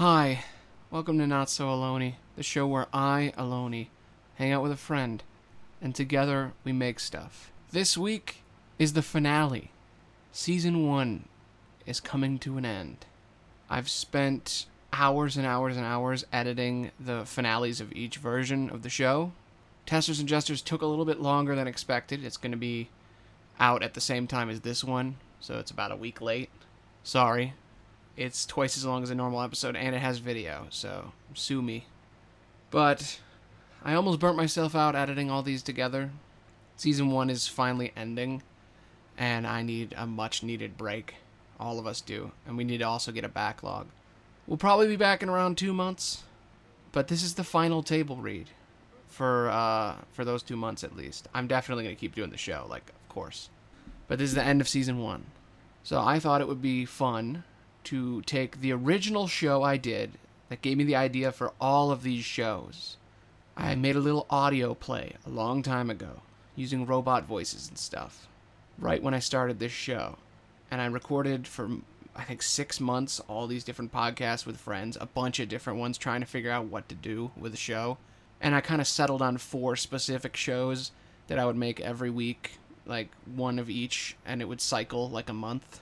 Hi, welcome to Not So Aloney, the show where I, Aloney, hang out with a friend, and together we make stuff. This week is the finale. Season 1 is coming to an end. I've spent hours and hours and hours editing the finales of each version of the show. Testers and Jesters took a little bit longer than expected. It's going to be out at the same time as this one, so it's about a week late. Sorry. It's twice as long as a normal episode, and it has video, so sue me. But I almost burnt myself out editing all these together. Season 1 is finally ending, and I need a much needed break. All of us do, and we need to also get a backlog. We'll probably be back in around two months, but this is the final table read for uh, for those two months at least. I'm definitely gonna keep doing the show, like of course, but this is the end of season one, so I thought it would be fun to take the original show I did that gave me the idea for all of these shows. I made a little audio play a long time ago using robot voices and stuff, right when I started this show, and I recorded for I think six months all these different podcasts with friends, a bunch of different ones, trying to figure out what to do with the show. And I kind of settled on four specific shows that I would make every week, like one of each, and it would cycle like a month.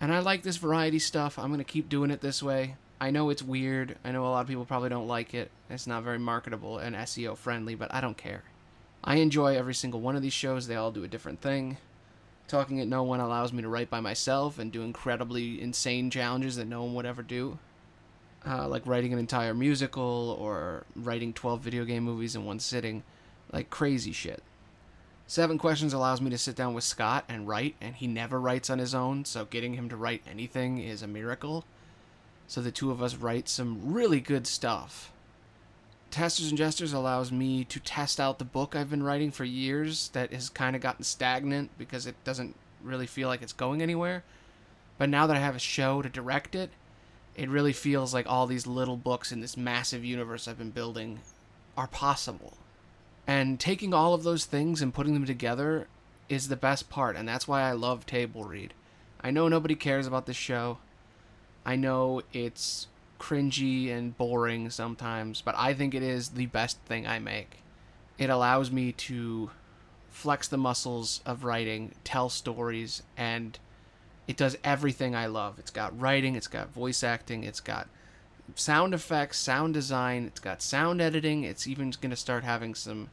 And I like this variety stuff. I'm going to keep doing it this way. I know it's weird. I know a lot of people probably don't like it. It's not very marketable and SEO friendly, but I don't care. I enjoy every single one of these shows. They all do a different thing. Talking at No One allows me to write by myself and do incredibly insane challenges that no one would ever do. Uh, like writing an entire musical or writing 12 video game movies in one sitting. Like crazy shit. Seven Questions allows me to sit down with Scott and write, and he never writes on his own, so getting him to write anything is a miracle. So the two of us write some really good stuff. Testers and Jesters allows me to test out the book I've been writing for years that has kind of gotten stagnant because it doesn't really feel like it's going anywhere. But now that I have a show to direct it, it really feels like all these little books in this massive universe I've been building are possible. And taking all of those things and putting them together is the best part, and that's why I love Table Read. I know nobody cares about this show. I know it's cringy and boring sometimes, but I think it is the best thing I make. It allows me to flex the muscles of writing, tell stories, and it does everything I love. It's got writing, it's got voice acting, it's got sound effects, sound design, it's got sound editing, it's even going to start having some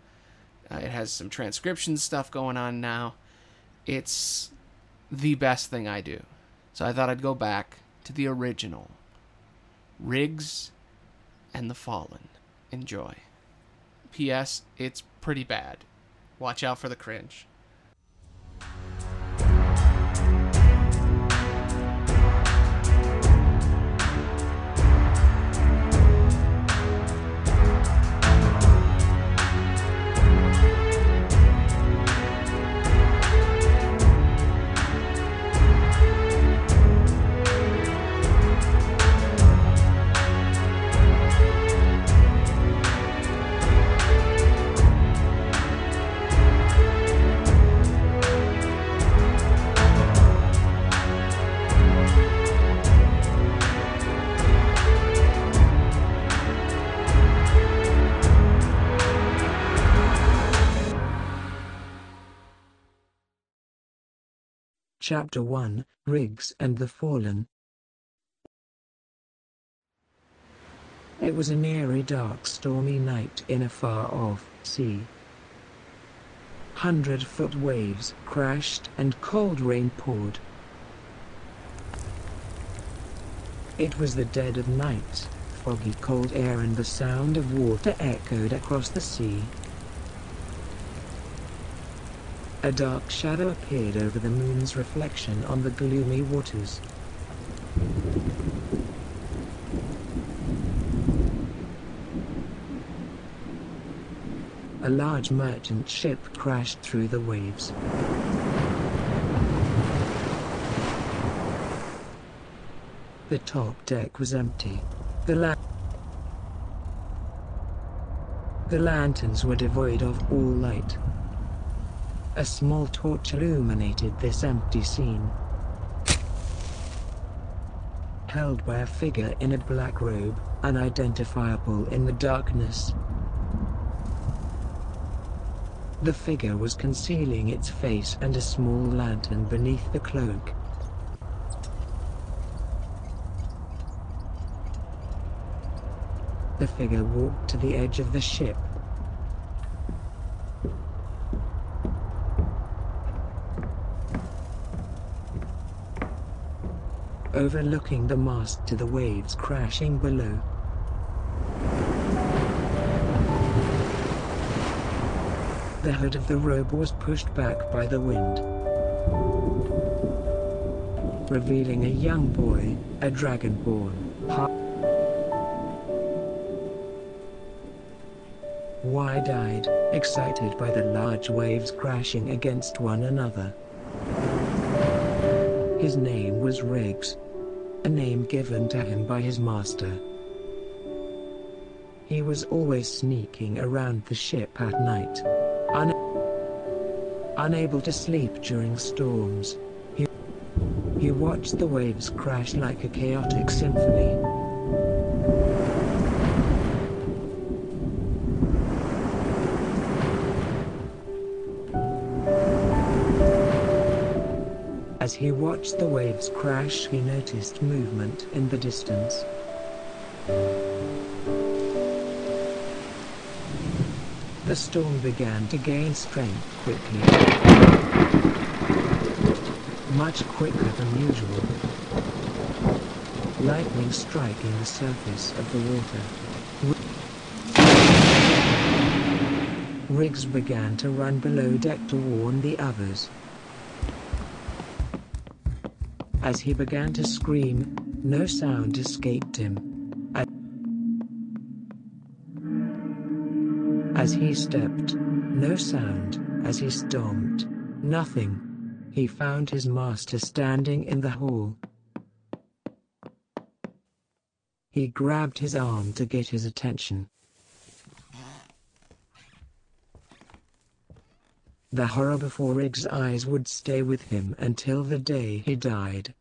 uh, it has some transcription stuff going on now. It's the best thing I do. So I thought I'd go back to the original. Riggs and the Fallen. Enjoy. P.S. It's pretty bad. Watch out for the cringe. Chapter 1 Riggs and the Fallen. It was an eerie, dark, stormy night in a far off sea. Hundred foot waves crashed and cold rain poured. It was the dead of night, foggy cold air and the sound of water echoed across the sea. A dark shadow appeared over the moon's reflection on the gloomy waters. A large merchant ship crashed through the waves. The top deck was empty. The la The lanterns were devoid of all light. A small torch illuminated this empty scene. held by a figure in a black robe, unidentifiable in the darkness. The figure was concealing its face and a small lantern beneath the cloak. The figure walked to the edge of the ship. Overlooking the mast to the waves crashing below. The hood of the robe was pushed back by the wind, revealing a young boy, a dragonborn. Wide-eyed, excited by the large waves crashing against one another. His name was Riggs, a name given to him by his master. He was always sneaking around the ship at night, un unable to sleep during storms. He, he watched the waves crash like a chaotic symphony. As he watched the waves crash he noticed movement in the distance. The storm began to gain strength quickly. Much quicker than usual. Lightning striking the surface of the water. Riggs began to run below deck to warn the others. As he began to scream, no sound escaped him. As he stepped, no sound, as he stomped, nothing. He found his master standing in the hall. He grabbed his arm to get his attention. The horror before Riggs' eyes would stay with him until the day he died.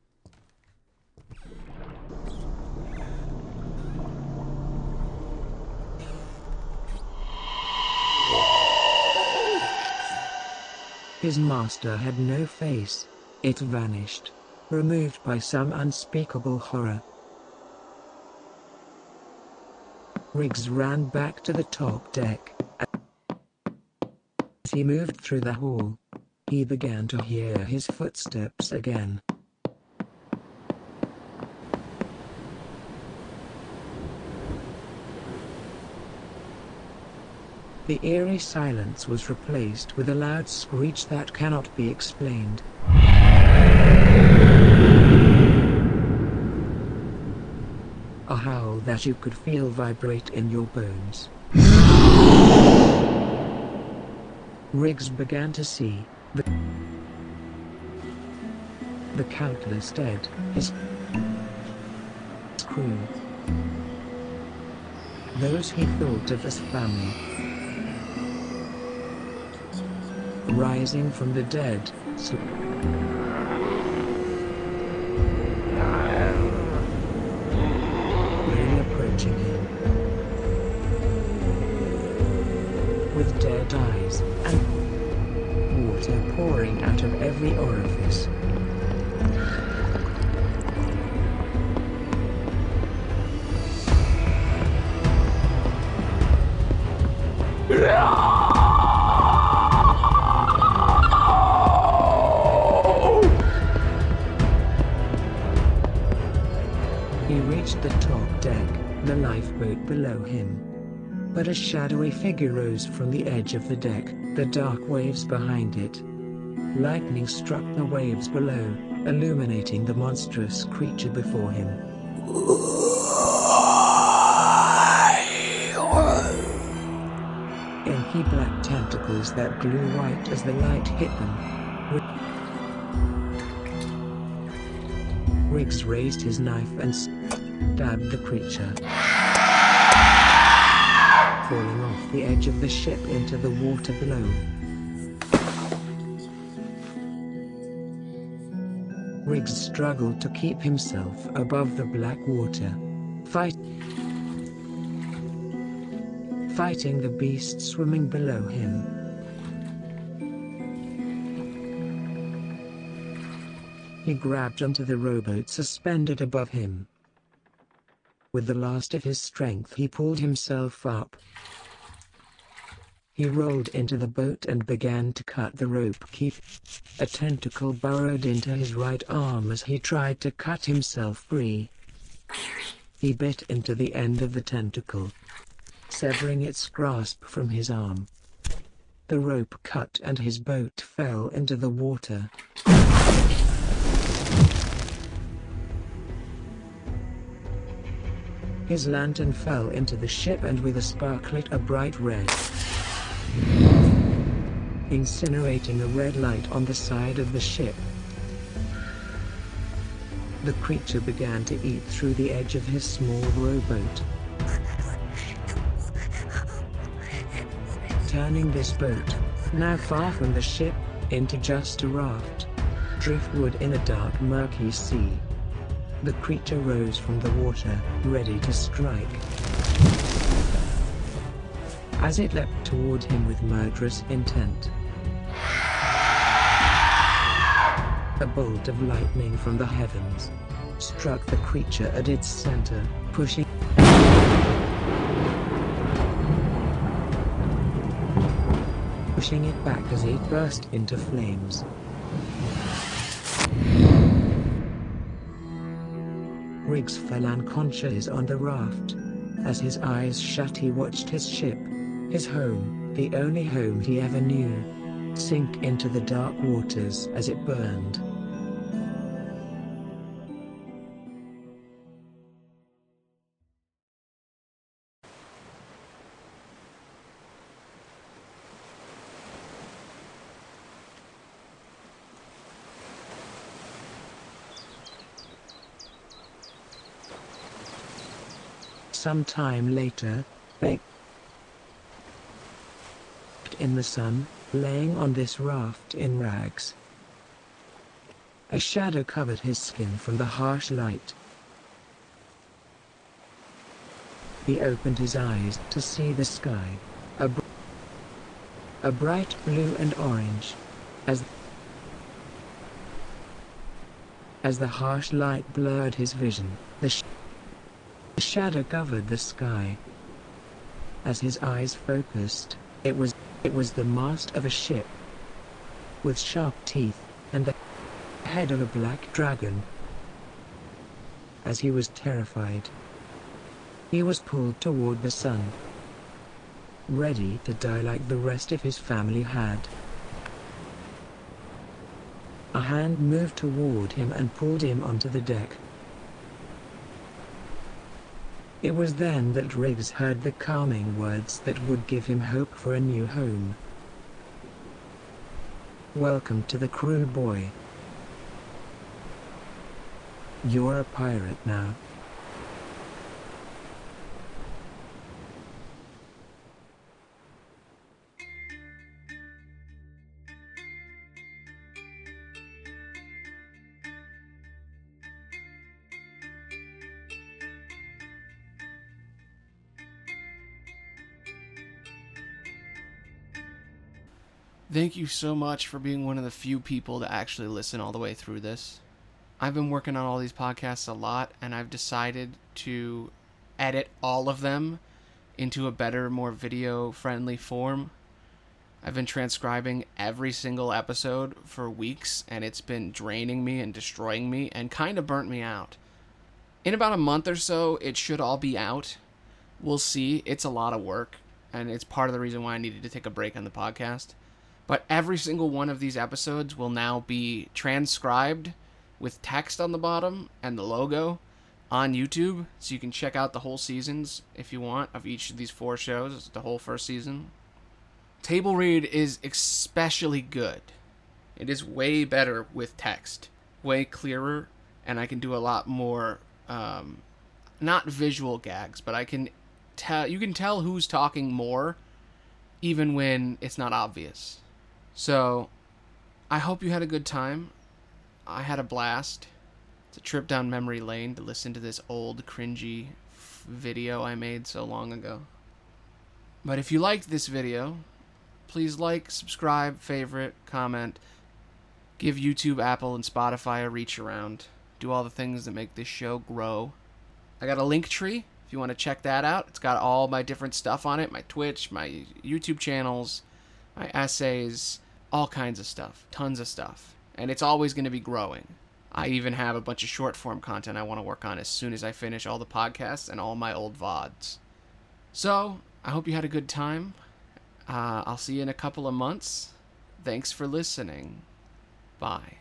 His master had no face. It vanished, removed by some unspeakable horror. Riggs ran back to the top deck. He moved through the hall, he began to hear his footsteps again. The eerie silence was replaced with a loud screech that cannot be explained. A howl that you could feel vibrate in your bones. Riggs began to see the, the countless dead, his crew, those he thought of as family. rising from the dead, of every orifice. He reached the top deck, the lifeboat below him. But a shadowy figure rose from the edge of the deck, the dark waves behind it. Lightning struck the waves below, illuminating the monstrous creature before him. Inky black tentacles that glue white as the light hit them. Riggs raised his knife and stabbed the creature. Falling off the edge of the ship into the water below. Riggs struggled to keep himself above the black water. Fight. Fighting the beast swimming below him. He grabbed onto the rowboat suspended above him. With the last of his strength he pulled himself up. He rolled into the boat and began to cut the rope keep. A tentacle burrowed into his right arm as he tried to cut himself free. He bit into the end of the tentacle, severing its grasp from his arm. The rope cut and his boat fell into the water. His lantern fell into the ship and with a spark lit a bright red, incinerating a red light on the side of the ship. The creature began to eat through the edge of his small rowboat. Turning this boat, now far from the ship, into just a raft. Driftwood in a dark murky sea. The creature rose from the water, ready to strike. As it leapt toward him with murderous intent. A bolt of lightning from the heavens struck the creature at its center, pushing pushing it back as it burst into flames. Riggs fell unconscious on the raft. As his eyes shut he watched his ship, his home, the only home he ever knew, sink into the dark waters as it burned. Some time later, in the sun, laying on this raft in rags. A shadow covered his skin from the harsh light. He opened his eyes to see the sky, a, br a bright blue and orange, as as the harsh light blurred his vision, the sh the shadow covered the sky. As his eyes focused, it was it was the mast of a ship with sharp teeth and the head of a black dragon. As he was terrified, he was pulled toward the sun, ready to die like the rest of his family had. A hand moved toward him and pulled him onto the deck. It was then that Riggs heard the calming words that would give him hope for a new home. Welcome to the crew, boy. You're a pirate now. Thank you so much for being one of the few people to actually listen all the way through this. I've been working on all these podcasts a lot, and I've decided to edit all of them into a better, more video friendly form. I've been transcribing every single episode for weeks, and it's been draining me and destroying me and kind of burnt me out. In about a month or so, it should all be out. We'll see. It's a lot of work, and it's part of the reason why I needed to take a break on the podcast. But every single one of these episodes will now be transcribed with text on the bottom and the logo on YouTube. So you can check out the whole seasons if you want of each of these four shows, the whole first season. Table Read is especially good. It is way better with text, way clearer, and I can do a lot more, um, not visual gags, but I can tell, you can tell who's talking more even when it's not obvious. So, I hope you had a good time. I had a blast. It's a trip down memory lane to listen to this old, cringy f- video I made so long ago. But if you liked this video, please like, subscribe, favorite, comment, give YouTube, Apple, and Spotify a reach around. Do all the things that make this show grow. I got a link tree if you want to check that out. It's got all my different stuff on it my Twitch, my YouTube channels, my essays, all kinds of stuff. Tons of stuff. And it's always going to be growing. I even have a bunch of short form content I want to work on as soon as I finish all the podcasts and all my old VODs. So, I hope you had a good time. Uh, I'll see you in a couple of months. Thanks for listening. Bye.